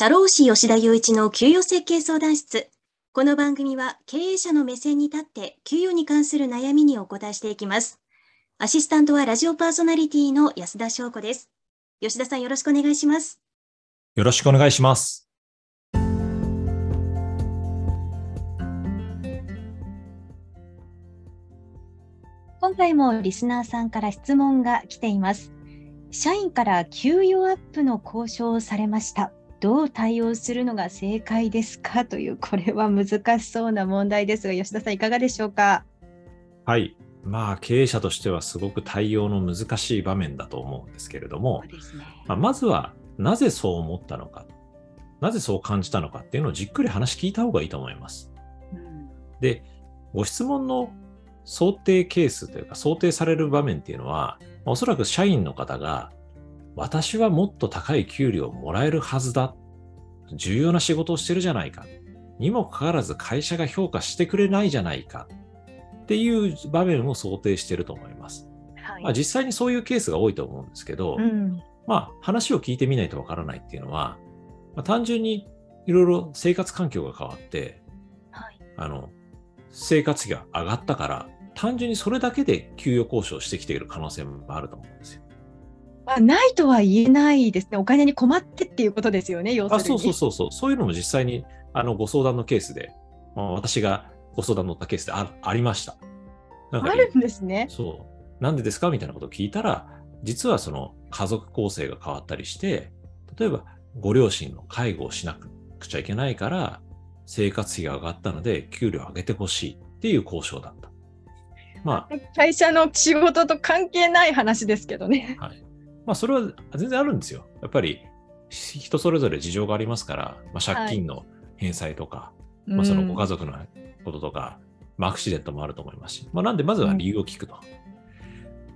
社労士吉田雄一の給与設計相談室。この番組は経営者の目線に立って給与に関する悩みにお答えしていきます。アシスタントはラジオパーソナリティの安田翔子です。吉田さんよろしくお願いします。よろしくお願いします。今回もリスナーさんから質問が来ています。社員から給与アップの交渉をされました。どう対応するのが正解ですか？という、これは難しそうな問題ですが、吉田さん、いかがでしょうか？はい、まあ、経営者としてはすごく対応の難しい場面だと思うんですけれども、ね、まあ、まずはなぜそう思ったのか、なぜそう感じたのかっていうのをじっくり話聞いた方がいいと思います。うん、で、ご質問の想定ケースというか、想定される場面っていうのは、おそらく社員の方が私はもっと高い給料をもらえるはずだ。重要な仕事をしてるじゃないか。にもかかわらず会社が評価してくれないじゃないか。っていう場面を想定していると思います。はい、まあ、実際にそういうケースが多いと思うんですけど、うん、まあ話を聞いてみないとわからないっていうのは、まあ、単純にいろいろ生活環境が変わって、はい、あの生活費が上がったから、単純にそれだけで給与交渉してきている可能性もあると思うんですよ。まあ、ないとは言えないですね。お金に困ってっていうことですよね、要するに。あそうそうそうそう。そういうのも実際にあのご相談のケースで、まあ、私がご相談乗ったケースであありました。なんかあるんですね。そう。なんでですかみたいなことを聞いたら、実はその家族構成が変わったりして、例えばご両親の介護をしなくちゃいけないから、生活費が上がったので、給料を上げてほしいっていう交渉だった。まあ、会社の仕事と関係ない話ですけどね。はい。まあ、それは全然あるんですよ。やっぱり人それぞれ事情がありますから、まあ、借金の返済とか、はい、まあ、そのご家族のこととか、うん、まあ、アクシデントもあると思いますし、まあ、なんでまずは理由を聞くと。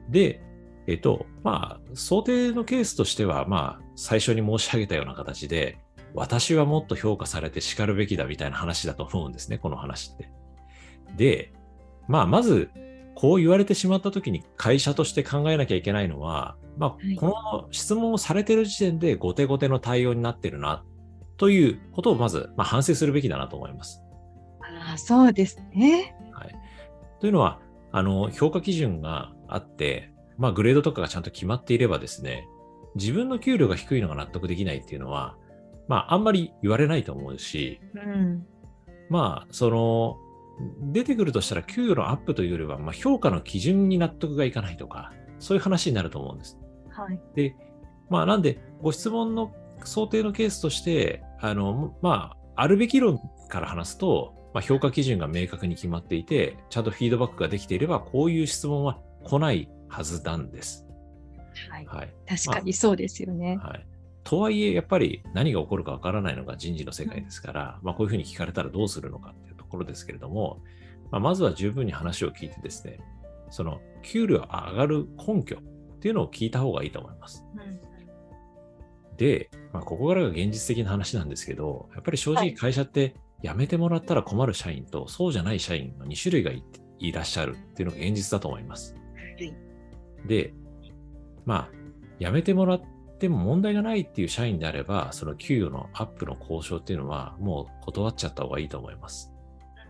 うん、で、えっと、まあ、想定のケースとしては、まあ、最初に申し上げたような形で、私はもっと評価されて叱るべきだみたいな話だと思うんですね、この話って。で、まあ、まず、こう言われてしまったときに会社として考えなきゃいけないのは、まあ、この質問をされてる時点で後手後手の対応になってるなということをまず、まあ、反省するべきだなと思います。あそうですね、はい。というのは、あの評価基準があって、まあ、グレードとかがちゃんと決まっていればですね、自分の給料が低いのが納得できないっていうのは、まあ、あんまり言われないと思うし、うん、まあ、その、出てくるとしたら給与のアップというよりは、まあ、評価の基準に納得がいかないとか、そういう話になると思うんです。はい。で、まあ、なんで、ご質問の想定のケースとして、あの、まあ、あるべき論から話すと、まあ、評価基準が明確に決まっていて、ちゃんとフィードバックができていれば、こういう質問は来ないはずなんです。はい。はい、確かにそうですよね。まあ、はい。とはいえ、やっぱり何が起こるかわからないのが人事の世界ですから、まあ、こういうふうに聞かれたらどうするのかってころですけれども、まあ、まずは十分に話を聞いてですね、その給料上がる根拠っていうのを聞いた方がいいと思います。うん、で、まあ、ここからが現実的な話なんですけど、やっぱり正直会社って辞めてもらったら困る社員と、そうじゃない社員の2種類がいいらっしゃるっていうのが現実だと思います。はい、で、まあ、辞めてもらっても問題がないっていう社員であれば、その給与のアップの交渉っていうのはもう断っちゃった方がいいと思います。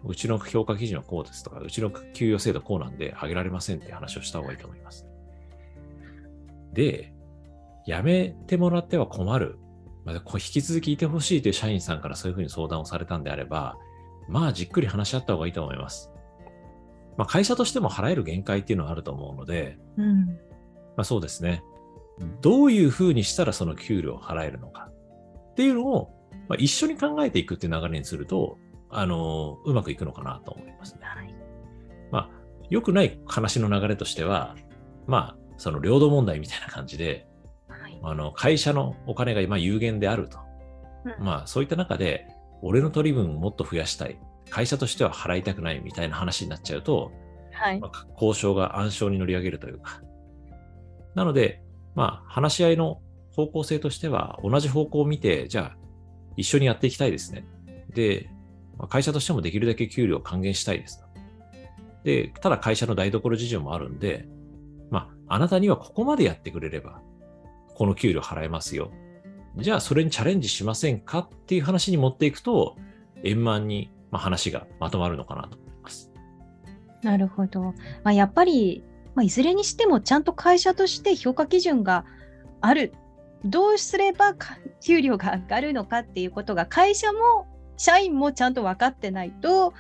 うちの評価基準はこうですとか、うちの給与制度こうなんで上げられませんって話をした方がいいと思います。で、辞めてもらっては困る。まあ、引き続きいてほしいという社員さんからそういうふうに相談をされたんであれば、まあじっくり話し合った方がいいと思います。まあ、会社としても払える限界っていうのはあると思うので、うん、まあ、そうですね。どういうふうにしたらその給料を払えるのかっていうのを、まあ、一緒に考えていくっていう流れにすると、あの、うまくいくのかなと思いますね。はい、まあ、良くない話の流れとしては、まあ、その領土問題みたいな感じで、はい、あの会社のお金が今有限であると。うん、まあ、そういった中で、俺の取り分をもっと増やしたい。会社としては払いたくないみたいな話になっちゃうと、はいまあ、交渉が暗礁に乗り上げるというか。なので、まあ、話し合いの方向性としては、同じ方向を見て、じゃあ、一緒にやっていきたいですね。で、会社としてもできるだけ給料を還元したいです。で、ただ会社の台所事情もあるんで、まあ、あなたにはここまでやってくれれば、この給料払えますよ。じゃあそれにチャレンジしませんかっていう話に持っていくと、円満にまあ話がまとまるのかなと思います。なるほど。まあ、やっぱり、まあ、いずれにしてもちゃんと会社として評価基準がある。どうすれば給料が上がるのかっていうことが会社も社員もちゃんと分かってないと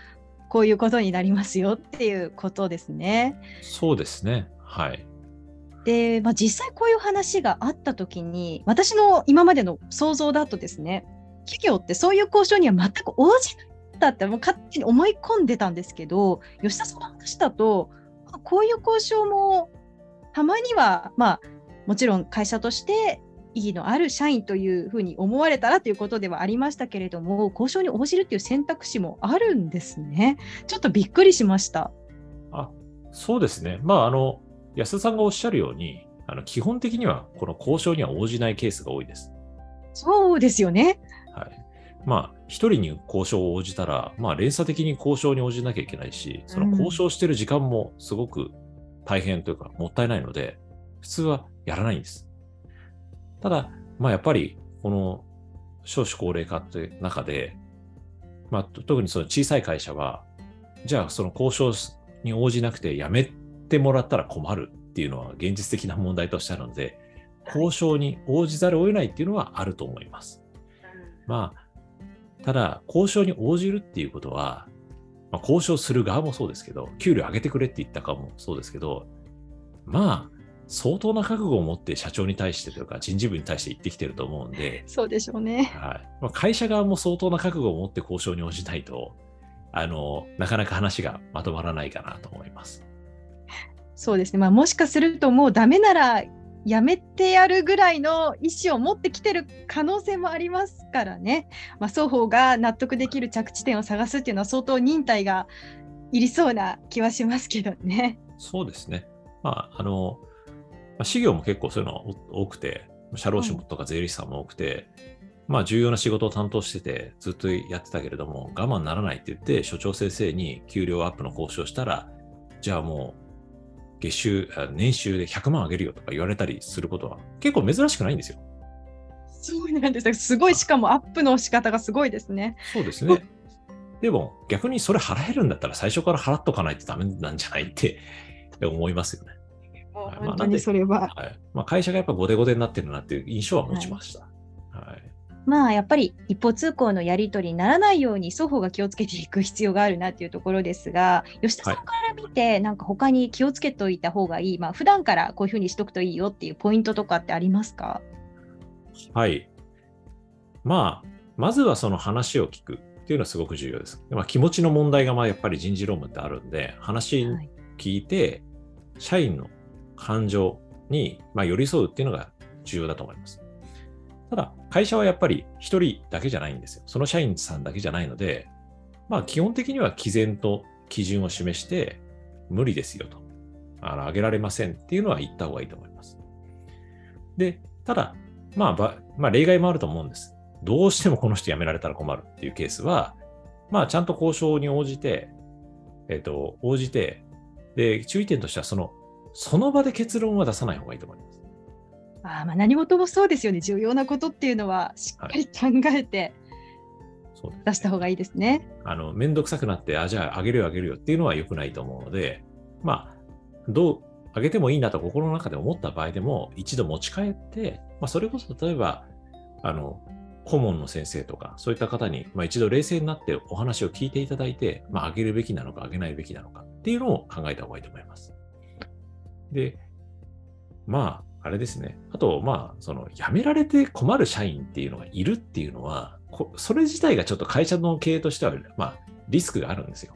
こういうことになりますよっていうことですね。そうですね。はい。で、まあ、実際こういう話があった時に私の今までの想像だとですね企業ってそういう交渉には全く応じないんだってもう勝手に思い込んでたんですけど吉田さんの話だとこういう交渉もたまにはまあもちろん会社として意義のある社員というふうに思われたらということではありましたけれども交渉に応じるっていう選択肢もあるんですね。ちょっとびっくりしました。あそうですね。まああの安田さんがおっしゃるようにあの基本的にはこの交渉には応じないケースが多いです。そうですよね。はい。まあ、一人に交渉を応じたら、まあ、連鎖的に交渉に応じなきゃいけないし、その交渉してる時間もすごく大変というか、もったいないので、普通はやらないんです。ただ、まあ、やっぱり、この少子高齢化という中で、まあ、特にその小さい会社は、じゃあその交渉に応じなくてやめてもらったら困るっていうのは現実的な問題としてあるので、交渉に応じざるを得ないっていうのはあると思います。まあ、ただ、交渉に応じるっていうことは、まあ、交渉する側もそうですけど、給料上げてくれって言ったかもそうですけど、まあ、相当な覚悟を持って社長に対してというか人事部に対して言ってきてると思うんで、そうでしょうね。はいまあ、会社側も相当な覚悟を持って交渉に応じないと、あの、なかなか話がまとまらないかなと思います。そうですね。まあ、もしかするともうダメならやめてやるぐらいの意思を持ってきてる可能性もありますからね、まあ、双方が納得できる着地点を探すっていうのは相当忍耐がいりそうな気はしますけどね。そうですね。まあ、あの、まあ、事業も結構そういうの多くて、社労士とか税理士さんも多くて、まあ重要な仕事を担当しててずっとやってたけれども我慢ならないって言って所長先生に給料アップの交渉したらじゃあもう月収、年収で100万あげるよとか言われたりすることは結構珍しくないんですよ。そうなんですすごい、しかもアップの仕方がすごいですね。そうですね。でも逆にそれ払えるんだったら最初から払っとかないとダメなんじゃないって思いますよね。本当にそれは。はい。まあ、会社がやっぱ後手後手になってるなっていう印象は持ちました。はい、はいまあやっぱり一方通行のやり取りにならないように双方が気をつけていく必要があるなっていうところですが吉田さんから見て、なんか他に気をつけておいた方がいい、まあ普段からこういうふうにしとくといいよっていうポイントとかってありますか？はい。まあまずはその話を聞くっていうのはすごく重要です。まあ、気持ちの問題がまあやっぱり人事労務ってあるんで話聞いて、社員の感情にまあ寄り添うっていうのが重要だと思います。ただ、会社はやっぱり1人だけじゃないんですよ。その社員さんだけじゃないので、まあ基本的には毅然と基準を示して、無理ですよと。あの、上げられませんっていうのは言った方がいいと思います。で、ただ、まあ、まあ、例外もあると思うんです。どうしてもこの人辞められたら困るっていうケースは、まあ、ちゃんと交渉に応じて、えっ、ー、と、応じて、で、注意点としては、その、その場で結論は出さない方がいいと思います。あまあ何事もそうですよね重要なことっていうのはしっかり考えて出した方がいいですね。はい、あの面倒くさくなってあじゃああげるよあげるよっていうのは良くないと思うのでまあどうあげてもいいなと心の中で思った場合でも一度持ち帰って、まあ、それこそ例えばあの顧問の先生とかそういった方に、まあ、一度冷静になってお話を聞いていただいて、まあ、あげるべきなのかあげないべきなのかっていうのを考えた方がいいと思います。でまああれですね。あと、まあ、その、辞められて困る社員っていうのがいるっていうのは、それ自体がちょっと会社の経営としては、まあ、リスクがあるんですよ。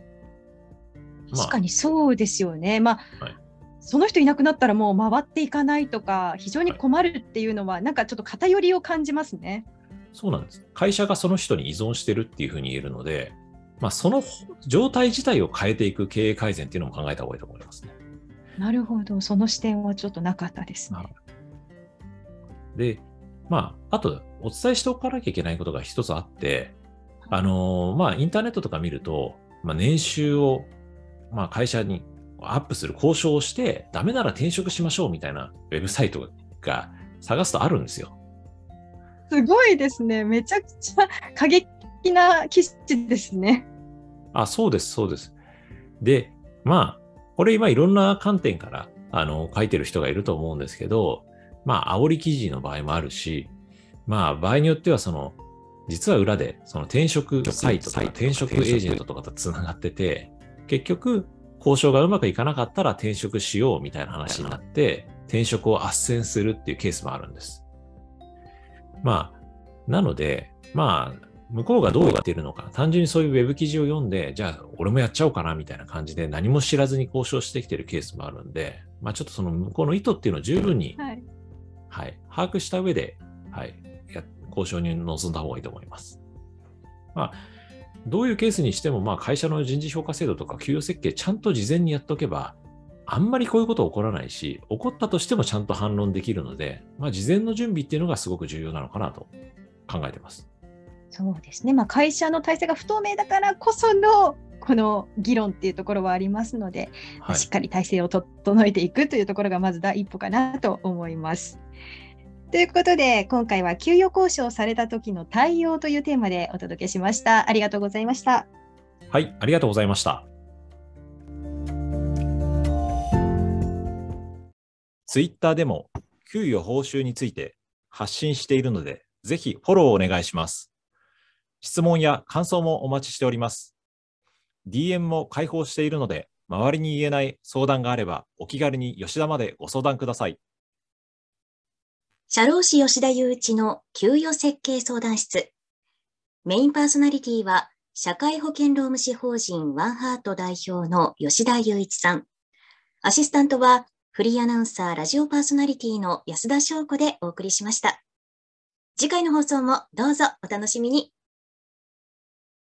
確かにそうですよね。まあ、はい、その人いなくなったらもう回っていかないとか、非常に困るっていうのは、はい、なんかちょっと偏りを感じますね。そうなんです。会社がその人に依存してるっていうふうに言えるので、まあ、その状態自体を変えていく経営改善っていうのも考えた方がいいと思いますね。なるほど、その視点はちょっとなかったですね。で、まあ、あと、お伝えしておかなきゃいけないことが一つあって、あのー、まあ、インターネットとか見ると、まあ、年収を、まあ、会社にアップする交渉をして、ダメなら転職しましょうみたいなウェブサイトが探すとあるんですよ。すごいですね。めちゃくちゃ過激な記事ですね。あ、そうです、そうです。で、まあ、これ今いろんな観点からあの書いてる人がいると思うんですけど、まあ、煽り記事の場合もあるし、まあ、場合によってはその、実は裏でその転職サイトとか転職エージェントとかとつながってて、結局、交渉がうまくいかなかったら転職しようみたいな話になって、転職を斡旋するっていうケースもあるんです。まあ、なので、まあ、向こうがどう言っているのか、単純にそういうウェブ記事を読んで、じゃあ俺もやっちゃおうかなみたいな感じで何も知らずに交渉してきてるケースもあるんで、まあちょっとその向こうの意図っていうのを十分に、はい、はい、把握した上で、はい、や交渉に臨んだ方がいいと思います。まあ、どういうケースにしても、まあ会社の人事評価制度とか給与設計ちゃんと事前にやっておけば、あんまりこういうこと起こらないし、起こったとしてもちゃんと反論できるので、まあ事前の準備っていうのがすごく重要なのかなと考えてます。そうですね、まあ、会社の体制が不透明だからこそのこの議論っていうところはありますので、はい、しっかり体制を整えていくというところがまず第一歩かなと思います。ということで今回は給与交渉された時の対応というテーマでお届けしました。ありがとうございました。はい、ありがとうございました。ツイッターでも給与報酬について発信しているので、ぜひフォローをお願いします。質問や感想もお待ちしております。DM も開放しているので、周りに言えない相談があれば、お気軽に吉田までご相談ください。社労士吉田雄一の給与設計相談室。メインパーソナリティは、社会保険労務士法人ワンハート代表の吉田雄一さん。アシスタントは、フリーアナウンサーラジオパーソナリティの安田翔子でお送りしました。次回の放送もどうぞお楽しみに。